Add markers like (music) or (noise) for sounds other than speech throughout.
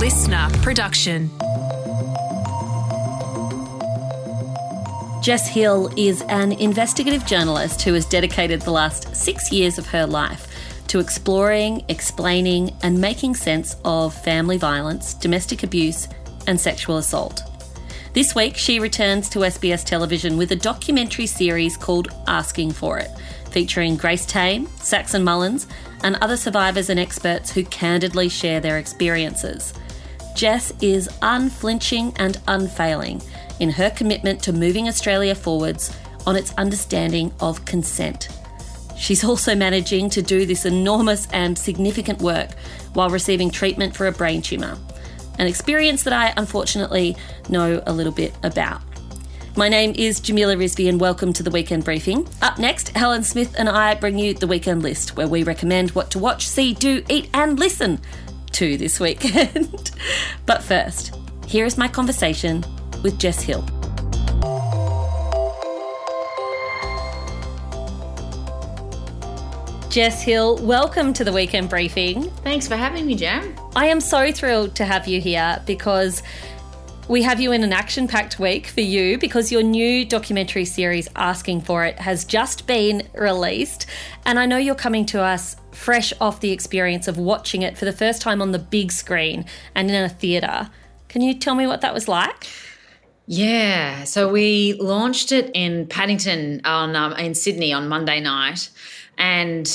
listener production. Jess Hill is an investigative journalist who has dedicated the last six years of her life to exploring, explaining, and making sense of family violence, domestic abuse, and sexual assault. This week, she returns to SBS television with a documentary series called Asking for It, featuring Grace Tame, Saxon Mullins, and other survivors and experts who candidly share their experiences. Jess is unflinching and unfailing in her commitment to moving Australia forwards on its understanding of consent. She's also managing to do this enormous and significant work while receiving treatment for a brain tumour, an experience that I unfortunately know a little bit about. My name is Jamila Rizvi, and welcome to the Weekend Briefing. Up next, Helen Smith and I bring you the Weekend List, where we recommend what to watch, see, do, eat, and listen to this weekend. (laughs) but first, here is my conversation with Jess Hill. Jess Hill, welcome to the weekend briefing. Thanks for having me, Jam. I am so thrilled to have you here because we have you in an action packed week for you because your new documentary series, Asking for It, has just been released. And I know you're coming to us fresh off the experience of watching it for the first time on the big screen and in a theatre. Can you tell me what that was like? Yeah, so we launched it in Paddington on um, in Sydney on Monday night, and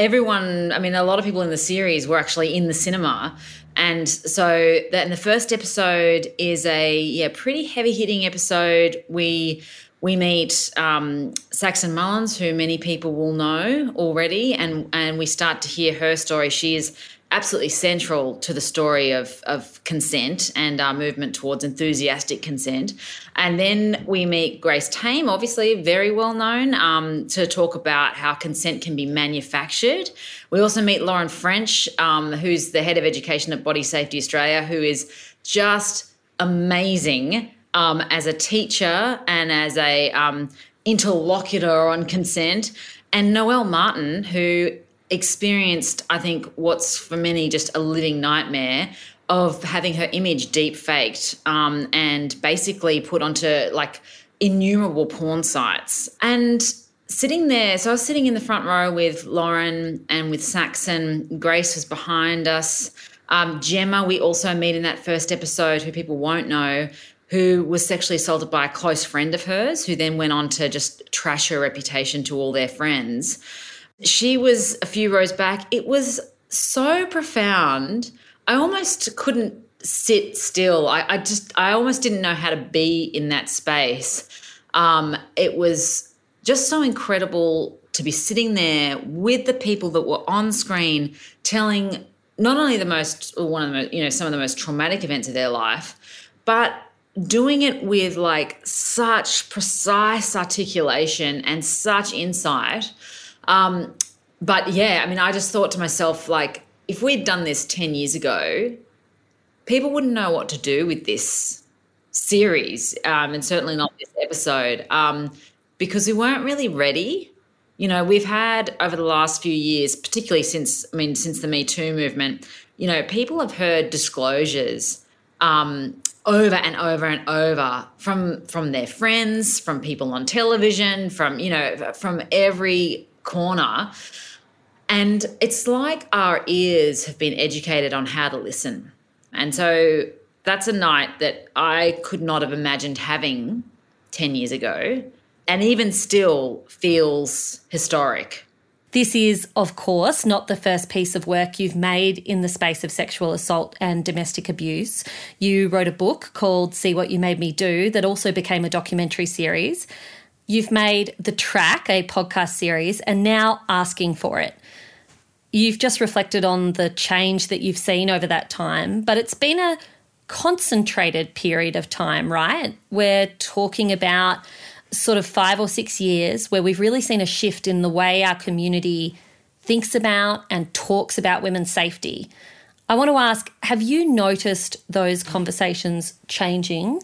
everyone, I mean, a lot of people in the series were actually in the cinema. And so that in the first episode is a yeah pretty heavy hitting episode. We we meet um, Saxon Mullins, who many people will know already, and and we start to hear her story. She is absolutely central to the story of, of consent and our movement towards enthusiastic consent. And then we meet Grace Tame, obviously very well known, um, to talk about how consent can be manufactured. We also meet Lauren French, um, who's the head of education at Body Safety Australia, who is just amazing um, as a teacher and as a um, interlocutor on consent. And Noelle Martin, who experienced, I think, what's for many just a living nightmare of having her image deep faked um, and basically put onto like innumerable porn sites. And sitting there, so I was sitting in the front row with Lauren and with Saxon. Grace was behind us. Um, Gemma, we also meet in that first episode, who people won't know, who was sexually assaulted by a close friend of hers, who then went on to just trash her reputation to all their friends. She was a few rows back. It was so profound. I almost couldn't sit still. I, I just, I almost didn't know how to be in that space. Um, it was just so incredible to be sitting there with the people that were on screen telling not only the most, one of the most, you know, some of the most traumatic events of their life, but doing it with like such precise articulation and such insight um, but yeah, I mean, I just thought to myself, like, if we'd done this 10 years ago, people wouldn't know what to do with this series, um, and certainly not this episode, um, because we weren't really ready. You know, we've had over the last few years, particularly since, I mean, since the Me Too movement, you know, people have heard disclosures um, over and over and over from from their friends, from people on television, from you know, from every corner. And it's like our ears have been educated on how to listen. And so that's a night that I could not have imagined having 10 years ago, and even still feels historic. This is, of course, not the first piece of work you've made in the space of sexual assault and domestic abuse. You wrote a book called See What You Made Me Do that also became a documentary series. You've made The Track, a podcast series, and now asking for it. You've just reflected on the change that you've seen over that time, but it's been a concentrated period of time, right? We're talking about sort of five or six years where we've really seen a shift in the way our community thinks about and talks about women's safety. I want to ask have you noticed those conversations changing?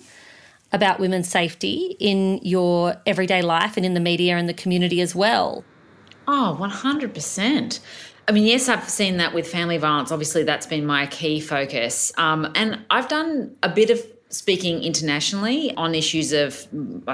About women's safety in your everyday life and in the media and the community as well? Oh, 100%. I mean, yes, I've seen that with family violence. Obviously, that's been my key focus. Um, and I've done a bit of speaking internationally on issues of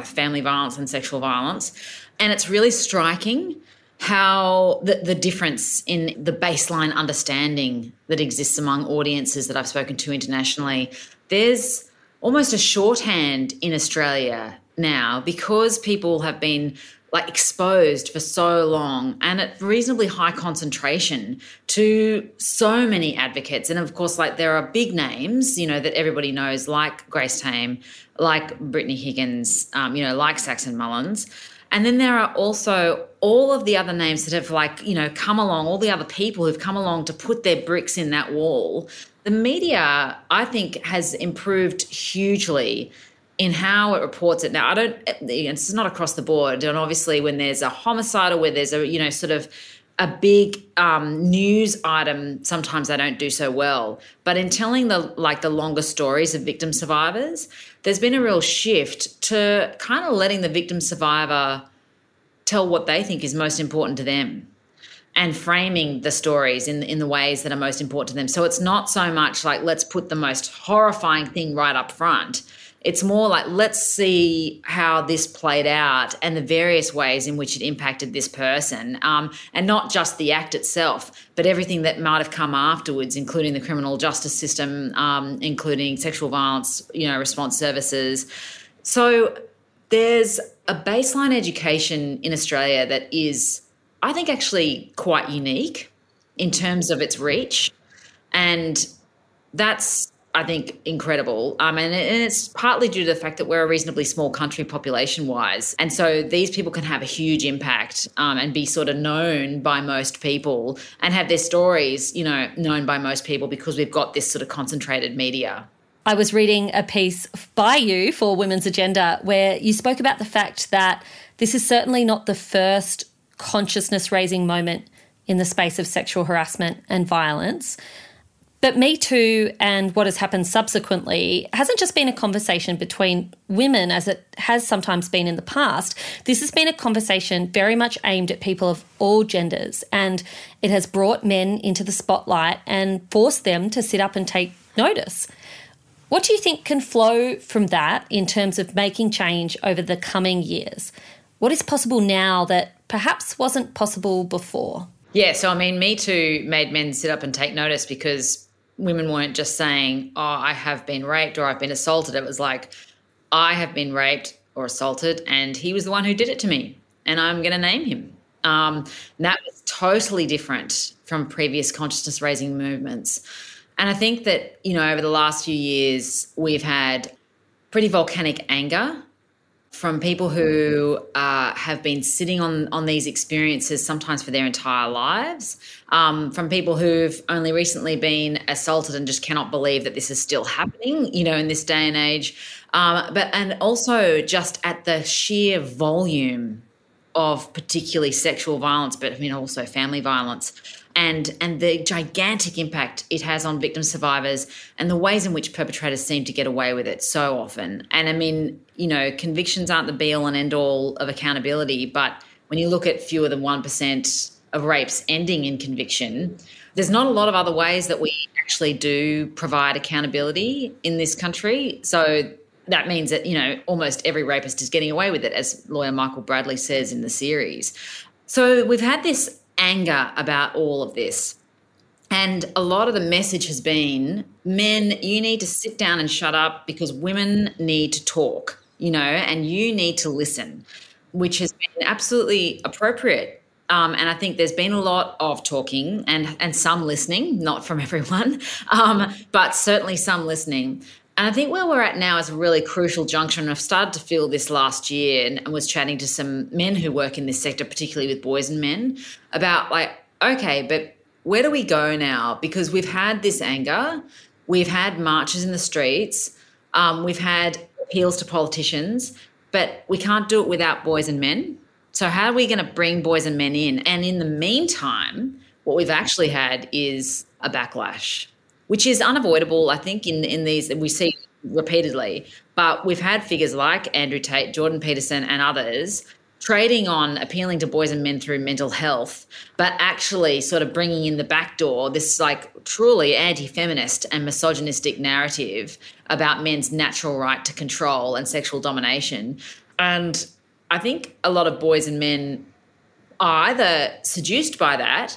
family violence and sexual violence. And it's really striking how the, the difference in the baseline understanding that exists among audiences that I've spoken to internationally. There's almost a shorthand in Australia now because people have been like exposed for so long and at reasonably high concentration to so many advocates. And of course like there are big names you know that everybody knows like grace tame like brittany higgins um, you know like saxon mullins. And then there are also all of the other names that have like you know come along all the other people who've come along to put their bricks in that wall the media i think has improved hugely in how it reports it. Now, I don't, it's not across the board. And obviously, when there's a homicide or where there's a, you know, sort of a big um, news item, sometimes they don't do so well. But in telling the, like, the longer stories of victim survivors, there's been a real shift to kind of letting the victim survivor tell what they think is most important to them and framing the stories in in the ways that are most important to them. So it's not so much like let's put the most horrifying thing right up front. It's more like, let's see how this played out and the various ways in which it impacted this person. Um, and not just the act itself, but everything that might have come afterwards, including the criminal justice system, um, including sexual violence, you know, response services. So there's a baseline education in Australia that is, I think, actually quite unique in terms of its reach. And that's I think, incredible. Um, and, and, it's partly due to the fact that we're a reasonably small country population wise. And so these people can have a huge impact um, and be sort of known by most people and have their stories, you know, known by most people because we've got this sort of concentrated media. I was reading a piece by you for Women's Agenda where you spoke about the fact that this is certainly not the first consciousness raising moment in the space of sexual harassment and violence. But Me Too and what has happened subsequently hasn't just been a conversation between women as it has sometimes been in the past. This has been a conversation very much aimed at people of all genders, and it has brought men into the spotlight and forced them to sit up and take notice. What do you think can flow from that in terms of making change over the coming years? What is possible now that perhaps wasn't possible before? Yeah, so I mean, Me Too made men sit up and take notice because women weren't just saying, "Oh, I have been raped" or "I've been assaulted." It was like, "I have been raped or assaulted, and he was the one who did it to me, and I'm going to name him." Um, that was totally different from previous consciousness raising movements. And I think that, you know, over the last few years, we've had pretty volcanic anger from people who uh, have been sitting on on these experiences sometimes for their entire lives, um, from people who've only recently been assaulted and just cannot believe that this is still happening, you know, in this day and age, um, but and also just at the sheer volume of particularly sexual violence, but I mean also family violence and and the gigantic impact it has on victim survivors and the ways in which perpetrators seem to get away with it so often. And I mean, you know, convictions aren't the be all and end all of accountability, but when you look at fewer than 1% of rapes ending in conviction, there's not a lot of other ways that we actually do provide accountability in this country. So that means that, you know, almost every rapist is getting away with it, as lawyer Michael Bradley says in the series. So we've had this anger about all of this. And a lot of the message has been men, you need to sit down and shut up because women need to talk, you know, and you need to listen, which has been absolutely appropriate. Um, and I think there's been a lot of talking and, and some listening, not from (laughs) everyone, um, but certainly some listening. And I think where we're at now is a really crucial junction. I've started to feel this last year and, was chatting to some men who work in this sector, particularly with boys and men, about like, okay, but where do we go now? Because we've had this anger, we've had marches in the streets, um, we've had appeals to politicians, but we can't do it without boys and men. So, how are we going to bring boys and men in? And in the meantime, what we've actually had is a backlash which is unavoidable, I think, in, in these, that we see repeatedly. But we've had figures like Andrew Tate, Jordan Peterson, and others trading on appealing to boys and men through mental health, but actually sort of bringing in the back door this like truly anti feminist and misogynistic narrative about men's natural right to control and sexual domination. And I think a lot of boys and men are either seduced by that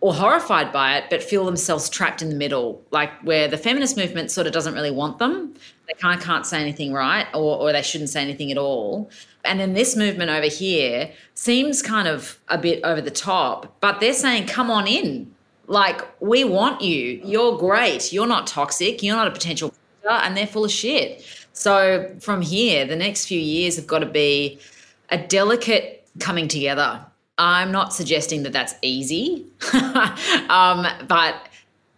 or horrified by it, but feel themselves trapped in the middle, like where the feminist movement sort of doesn't really want them. They kind of can't say anything right, or, or they shouldn't say anything at all. And then this movement over here seems kind of a bit over the top, but they're saying, come on in. Like, we want you. You're great. You're not toxic. You're not a potential and they're full of shit. So from here, the next few years have got to be a delicate coming together. I'm not suggesting that that's easy, (laughs) um, but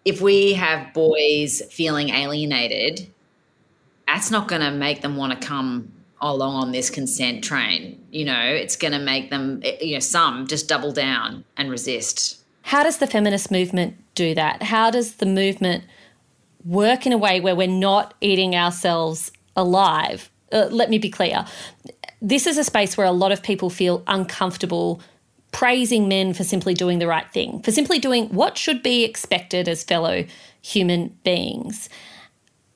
if we have boys feeling alienated, that's not going to make them want to come along on this consent train. You know, it's going to make them, you know, some just double down and resist. How does the feminist movement do that? How does the movement work in a way where we're not eating ourselves alive? Uh, let me be clear. This is a space where a lot of people feel uncomfortable praising men for simply doing the right thing, for simply doing what should be expected as fellow human beings.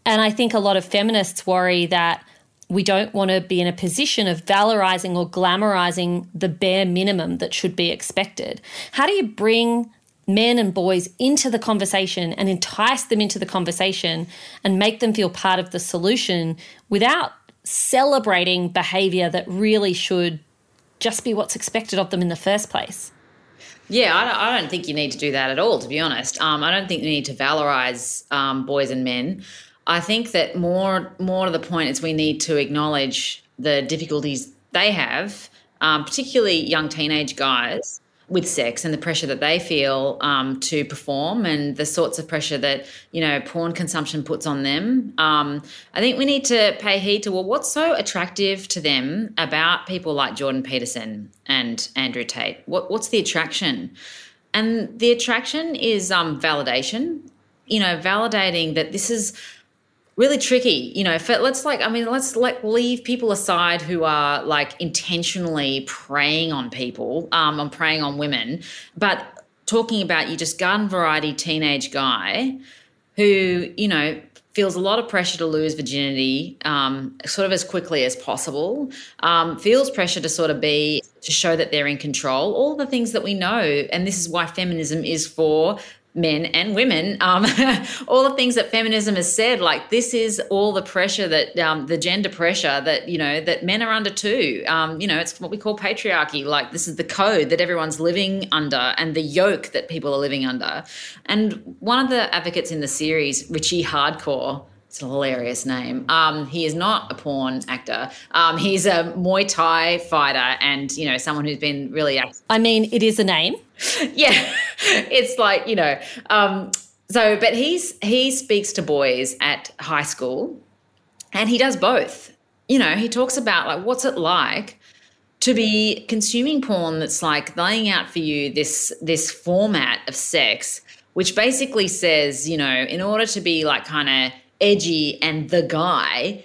And I think a lot of feminists worry that we don't want to be in a position of valorizing or glamorizing the bare minimum that should be expected. How do you bring men and boys into the conversation and entice them into the conversation and make them feel part of the solution without celebrating behavior that really should just be what's expected of them in the first place? Yeah, I don't, think you need to do that at all, to be honest. Um, I don't think you need to valorize um, boys and men. I think that more more to the point is we need to acknowledge the difficulties they have, um, particularly young teenage guys with sex and the pressure that they feel um, to perform and the sorts of pressure that you know porn consumption puts on them. Um, I think we need to pay heed to well, what's so attractive to them about people like Jordan Peterson and Andrew Tate. What, what's the attraction? And the attraction is um, validation. You know, validating that this is really tricky you know for, let's like i mean let's like leave people aside who are like intentionally preying on people um on preying on women. But talking about you just garden variety teenage guy who you know feels a lot of pressure to lose virginity um, sort of as quickly as possible um, feels pressure to sort of be to show that they're in control all the things that we know. And this is why feminism is for men and women, um, (laughs) all the things that feminism has said, like this is all the pressure that um, the gender pressure that you know that men are under too. Um, you know, it's what we call patriarchy. Like this is the code that everyone's living under, and the yoke that people are living under. And one of the advocates in the series, Richie Hardcore. It's a hilarious name. Um, he is not a porn actor. Um, he's a Muay Thai fighter, and you know someone who's been really. I mean, it is a name. (laughs) yeah, (laughs) it's like you know. Um, so, but he's he speaks to boys at high school, and he does both. You know, he talks about like what's it like to be consuming porn that's like laying out for you this this format of sex, which basically says, you know, in order to be like kind of edgy and the guy,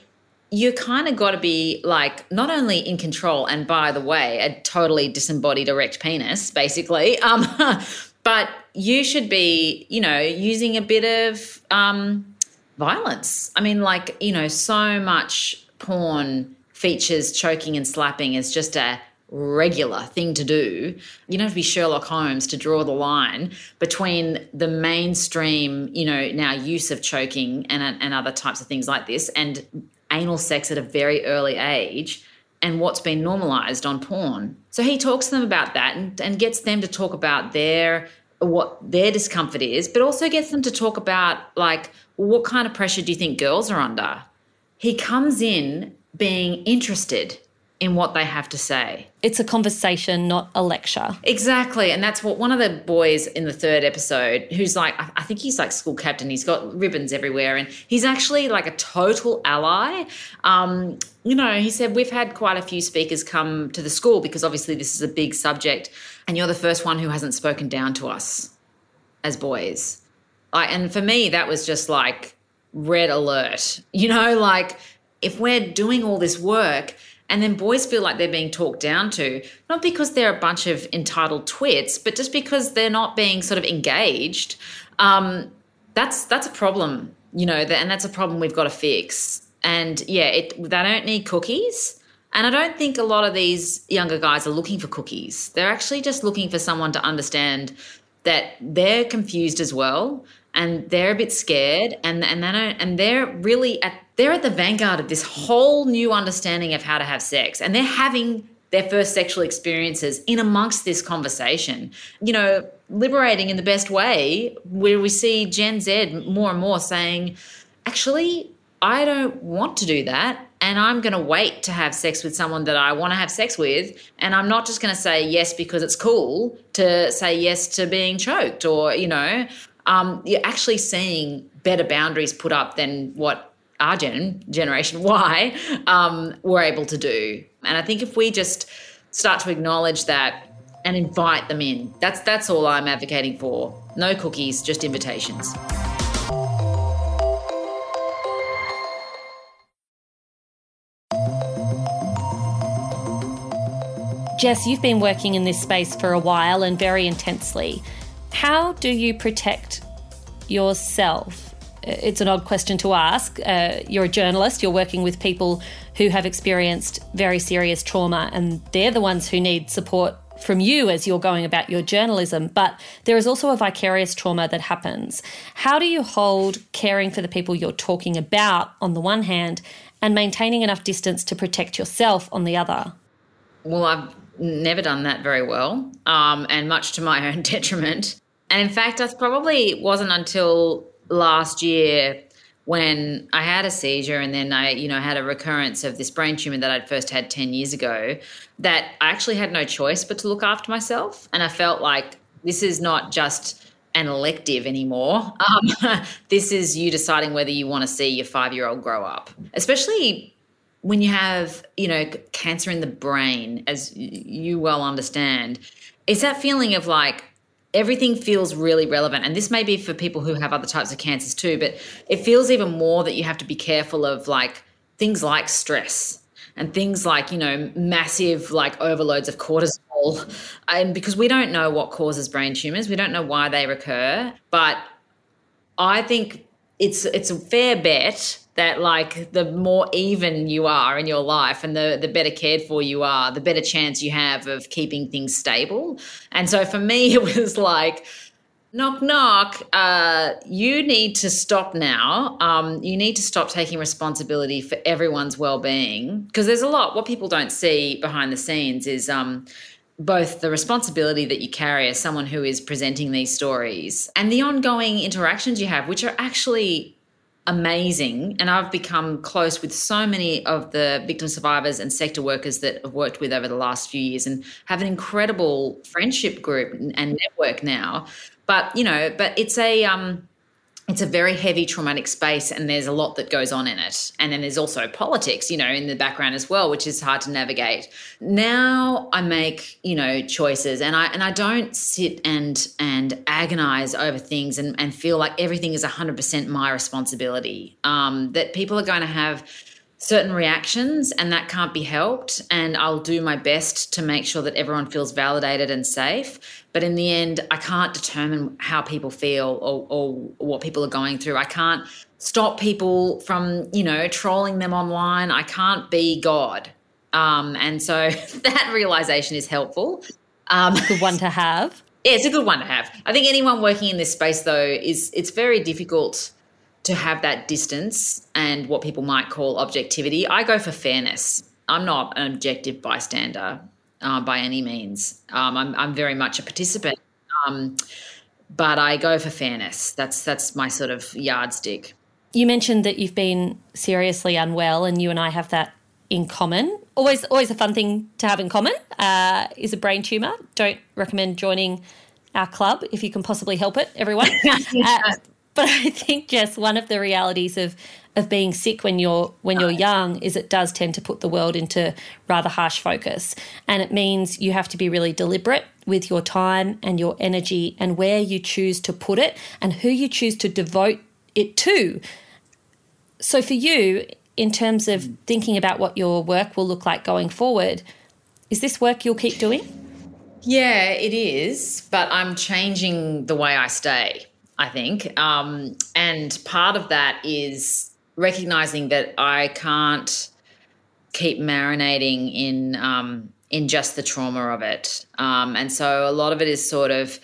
you kind of got to be like not only in control and by the way a totally disembodied erect penis basically um, (laughs) but you should be you know using a bit of um, violence i mean like you know so much porn features choking and slapping as just a regular thing to do. You don't have to be Sherlock Holmes to draw the line between the mainstream, you know, now use of choking and, and other types of things like this and anal sex at a very early age and what's been normalized on porn. So he talks to them about that and, and gets them to talk about their what their discomfort is, but also gets them to talk about like what kind of pressure do you think girls are under? He comes in being interested in what they have to say. It's a conversation, not a lecture. Exactly. And that's what one of the boys in the third episode, who's like, I think he's like school captain, he's got ribbons everywhere, and he's actually like a total ally. Um, you know, he said, We've had quite a few speakers come to the school because obviously this is a big subject, and you're the first one who hasn't spoken down to us as boys. I, and for me, that was just like red alert. You know, like if we're doing all this work, And then boys feel like they're being talked down to, not because they're a bunch of entitled twits, but just because they're not being sort of engaged. Um, that's that's a problem, you know, and that's a problem we've got to fix. And yeah, it, they don't need cookies. And I don't think a lot of these younger guys are looking for cookies. They're actually just looking for someone to understand that they're confused as well and they're a bit scared and and they don't and they're really at they're at the vanguard of this whole new understanding of how to have sex and they're having their first sexual experiences in amongst this conversation you know liberating in the best way where we see gen z more and more saying actually i don't want to do that and I'm going to wait to have sex with someone that I want to have sex with. And I'm not just going to say yes because it's cool to say yes to being choked or, you know, um, you're actually seeing better boundaries put up than what our gen, Generation (laughs) Y, um, were able to do. And I think if we just start to acknowledge that and invite them in, that's that's all I'm advocating for. No cookies, just invitations. Jess, you've been working in this space for a while and very intensely. How do you protect yourself? It's an odd question to ask. Uh, you're a journalist, you're working with people who have experienced very serious trauma, and they're the ones who need support from you as you're going about your journalism, but there is also a vicarious trauma that happens. How do you hold caring for the people you're talking about on the one hand and maintaining enough distance to protect yourself on the other? Well, I've never done that very well, um, and much to my own (laughs) detriment. And in fact, it probably wasn't until last year when I had a seizure and then I, you know, had a recurrence of this brain tumor that I'd first had 10 years ago that I actually had no choice but to look after myself. And I felt like this is not just an elective anymore. Um, (laughs) this is you deciding whether you want to see your five year old grow up, especially when you have, you know, cancer in the brain, as you well understand, it's that feeling of like everything feels really relevant. And this may be for people who have other types of cancers too, but it feels even more that you have to be careful of like things like stress and things like, you know, massive like overloads of cortisol. And because we don't know what causes brain tumors, we don't know why they recur. But I think it's it's a fair bet that like the more even you are in your life and the the better cared for you are the better chance you have of keeping things stable. And so for me (laughs) it was like knock knock uh, you need to stop now. Um, you need to stop taking responsibility for everyone's well-being. Because there's a lot what people don't see behind the scenes is um, both the responsibility that you carry as someone who is presenting these stories and the ongoing interactions you have which are actually amazing. And I've become close with so many of the victim survivors and sector workers that I've worked with over the last few years and have an incredible friendship group and network now. But, you know, but it's a, um, it's a very heavy traumatic space and there's a lot that goes on in it. And then there's also politics you know in the background as well which is hard to navigate. Now i make you know choices and i and i don't sit and and agonize over things and, and feel like everything is 100% my responsibility. Um, that people are going to have certain reactions and that can't be helped and I'll do my best to make sure that everyone feels validated and safe. But in the end I can't determine how people feel or, or what people are going through. I can't stop people from you know trolling them online. I can't be God. Um, and so (laughs) that realization is helpful. Um, good one to have. (laughs) Yeah it's a good one to have. I think anyone working in this space though is it's very difficult to have that distance and what people might call objectivity. I go for fairness. I'm not an objective bystander uh, by any means. Um, I'm, I'm, very much a participant, um, but I go for fairness. That's that's my sort of yardstick. You mentioned that you've been seriously unwell, and you and I have that in common. Always, always a fun thing to have in common uh, is a brain tumor. Don't recommend joining our club if you can possibly help it, everyone. (laughs) Uh, but I think Jess, one of the realities of of being sick when you're when you're young is it does tend to put the world into rather harsh focus, and it means you have to be really deliberate with your time and your energy and where you choose to put it and who you choose to devote it to. So for you, in terms of thinking about what your work will look like going forward, is this work you'll keep doing? Yeah, it is, but I'm changing the way I stay, I think. Um, and part of that is recognizing that I can't keep marinating in um, in just the trauma of it. Um, and so a lot of it is sort of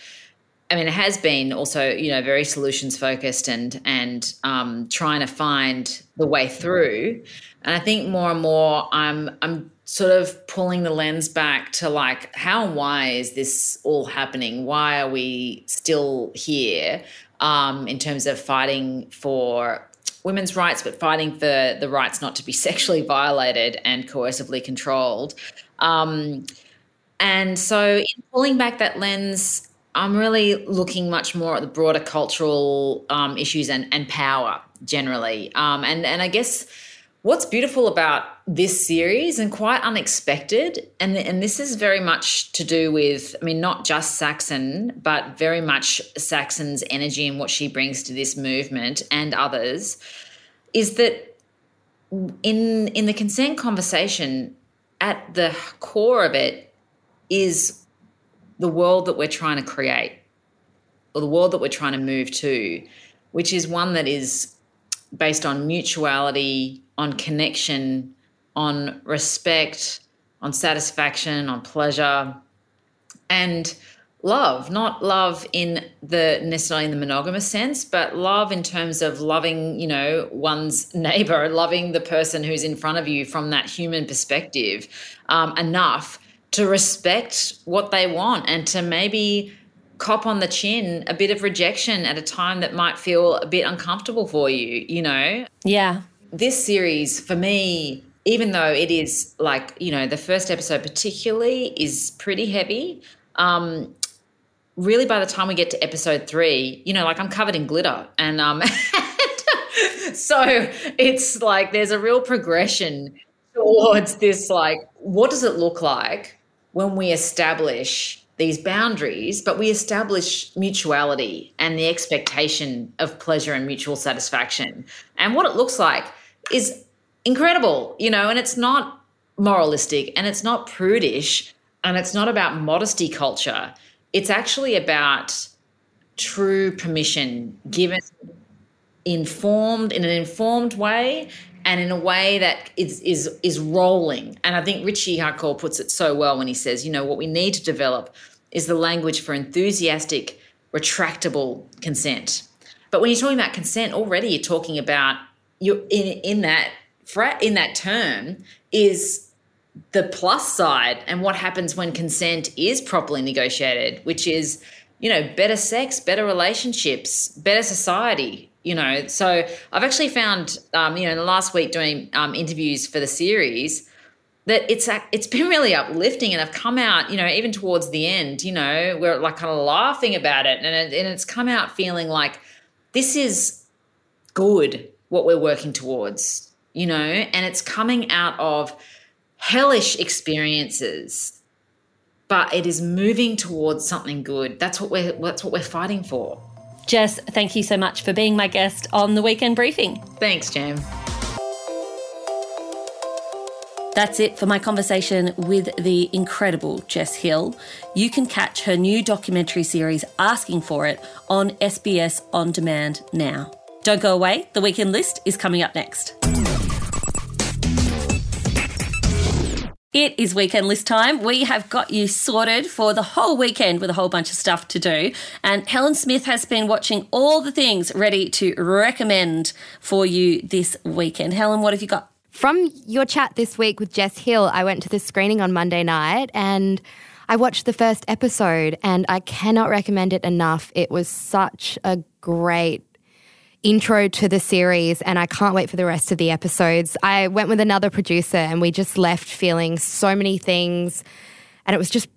I mean, it has been also, you know, very solutions focused and and um, trying to find the way through. And I think more and more, I'm I'm sort of pulling the lens back to like, how and why is this all happening? Why are we still here um, in terms of fighting for women's rights, but fighting for the rights not to be (laughs) sexually violated and coercively controlled? Um, and so, in pulling back that lens, I'm really looking much more at the broader cultural um, issues and, and power generally. Um, and, and I guess what's beautiful about this series and quite unexpected, and, and this is very much to do with, I mean, not just Saxon, but very much Saxon's energy and what she brings to this movement and others, is that in in the consent conversation, at the core of it is the world that we're trying to create or the world that we're trying to move to, which is one that is based on mutuality, on connection, on respect, on satisfaction, on pleasure, and love. Not love in the necessarily in the monogamous sense, but love in terms of loving, you know, one's (laughs) neighbor, loving the person who's in front of you from that human perspective um, enough to respect what they want and to maybe cop on the chin a bit of rejection at a time that might feel a bit uncomfortable for you, you know? Yeah. This series, for me, even though it is like, you know, the first episode particularly is pretty heavy, um, really by the time we get to episode three, you know, like I'm covered in glitter. And um (laughs) so it's like there's a real progression towards this like, what does it look like when we establish these boundaries, but we establish mutuality and the expectation of pleasure and mutual satisfaction. And what it looks like is incredible, you know, and it's not moralistic and it's not prudish and it's not about modesty culture. It's actually about true permission given informed in an informed way and in a way that is is is rolling. And I think Richie Hardcore puts it so well when he says, you know, what we need to develop is the language for enthusiastic, retractable consent. But when you're talking about consent, already you're talking about you in in that in that term is the plus side and what happens when consent is properly negotiated, which is you know better sex, better relationships, better society, you know so i've actually found um, you know in the last week doing um, interviews for the series that it's it's been really uplifting and i've come out you know even towards the end you know we're like kind of laughing about it and, it, and it's come out feeling like this is good what we're working towards you know and it's coming out of hellish experiences but it is moving towards something good. That's what we're that's what we're fighting for Jess, thank you so much for being my guest on the weekend briefing. Thanks, Jam. That's it for my conversation with the incredible Jess Hill. You can catch her new documentary series, Asking for It, on SBS On Demand now. Don't go away, the weekend list is coming up next. It is weekend list time. We have got you sorted for the whole weekend with a whole bunch of stuff to do. And Helen Smith has been watching all the things ready to recommend for you this weekend. Helen, what have you got? From your chat this week with Jess Hill, I went to the screening on Monday night and I watched the first episode and I cannot recommend it enough. It was such a great intro to the series, and I can't wait for the rest of the episodes. I went with another producer, and we just left feeling so many things. And it was just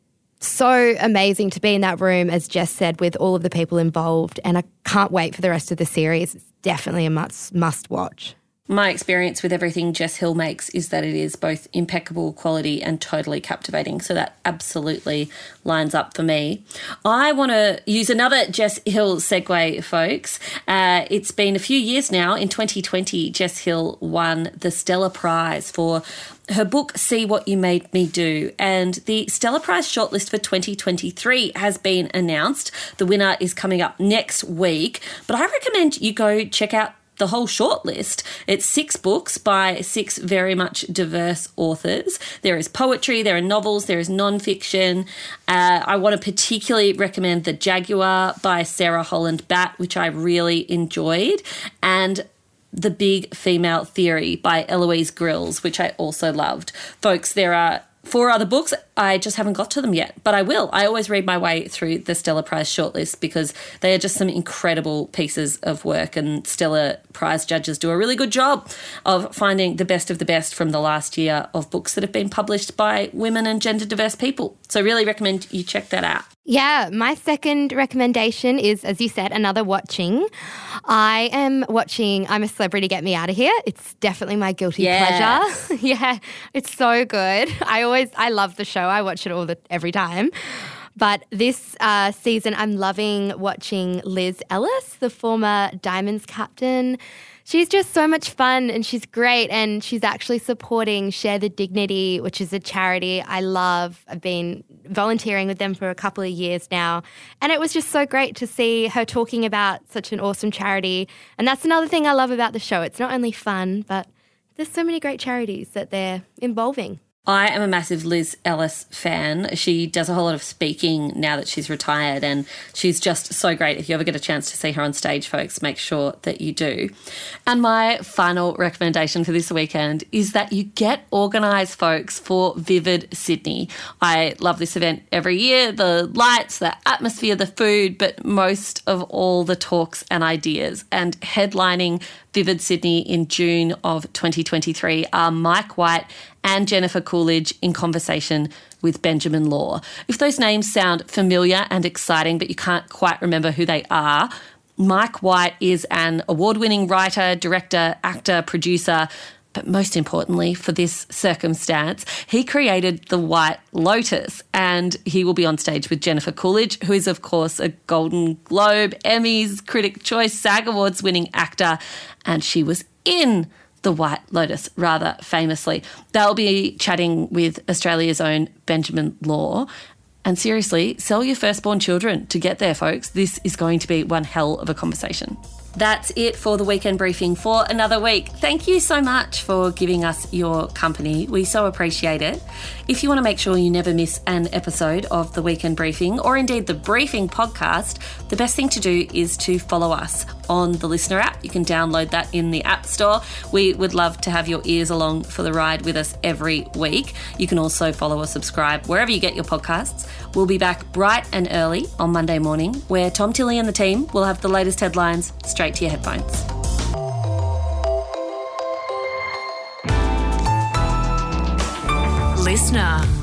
so amazing to be in that room, as Jess said, with all of the people involved. And I can't wait for the rest of the series. It's definitely a must, must watch. My experience with everything Jess Hill makes is that it is both impeccable quality and totally captivating. So that absolutely lines up for me. I want to use another Jess Hill segue, folks. Uh, it's been a few years now. In 2020, Jess Hill won the Stella Prize for her book See What You Made Me Do and the Stella Prize shortlist for 2023 has been announced. The winner is coming up next week, but I recommend you go check out the whole shortlist. It's six books by six very much diverse authors. There is poetry, there are novels, there is non-fiction. Uh, I want to particularly recommend The Jaguar by Sarah Holland Batt, which I really enjoyed, and the Big Female Theory by Eloise Grills, which I also loved. Folks, there are four other books. I just haven't got to them yet, but I will. I always read my way through the Stella Prize shortlist because they are just some incredible pieces of work, and Stella Prize judges do a really good job of finding the best of the best from the last year of books that have been published by women and gender diverse people. So, really recommend you check that out. Yeah, my second recommendation is, as you said, another watching. I am watching I'm a Celebrity Get Me Out of Here. It's definitely my guilty yes. pleasure. (laughs) yeah, it's so good. I always, I love the show. I watch it all the every time. But this uh, season, I'm loving watching Liz Ellis, the former Diamonds captain she's just so much fun and she's great and she's actually supporting Share the Dignity, which is a charity I love. I've been volunteering with them for a couple of years now. And it was just so great to see her talking about such an awesome charity. And that's another thing I love about the show. It's not only fun, but there's so many great charities that they're involving. I am a massive Liz Ellis fan. She does a whole lot of speaking now that she's retired, and she's just so great. If you ever get a chance to see her on stage, folks, make sure that you do. And my final recommendation for this weekend is that you get organised, folks, for Vivid Sydney. I love this event every year the lights, the atmosphere, the food, but most of all, the talks and ideas. And headlining Vivid Sydney in June of 2023 are Mike White and Jennifer Coolidge in conversation with Benjamin Law. If those names sound familiar and exciting, but you can't quite remember who they are, Mike White is an award winning writer, director, actor, producer. But most importantly, for this circumstance, he created the White Lotus, and he will be on stage with Jennifer Coolidge, who is, of course, a Golden Globe, Emmys, Critic Choice, SAG Awards winning actor, and she was in the White Lotus rather famously. They'll be chatting with Australia's own Benjamin Law. And seriously, sell your firstborn children to get there, folks. This is going to be one hell of a conversation. That's it for the weekend briefing for another week. Thank you so much for giving us your company. We so appreciate it. If you want to make sure you never miss an episode of the weekend briefing or indeed the briefing podcast, the best thing to do is to follow us on the listener app. You can download that in the App Store. We would love to have your ears along for the ride with us every week. You can also follow or subscribe wherever you get your podcasts. We'll be back bright and early on Monday morning, where Tom Tilley and the team will have the latest headlines straight to your headphones. Listener.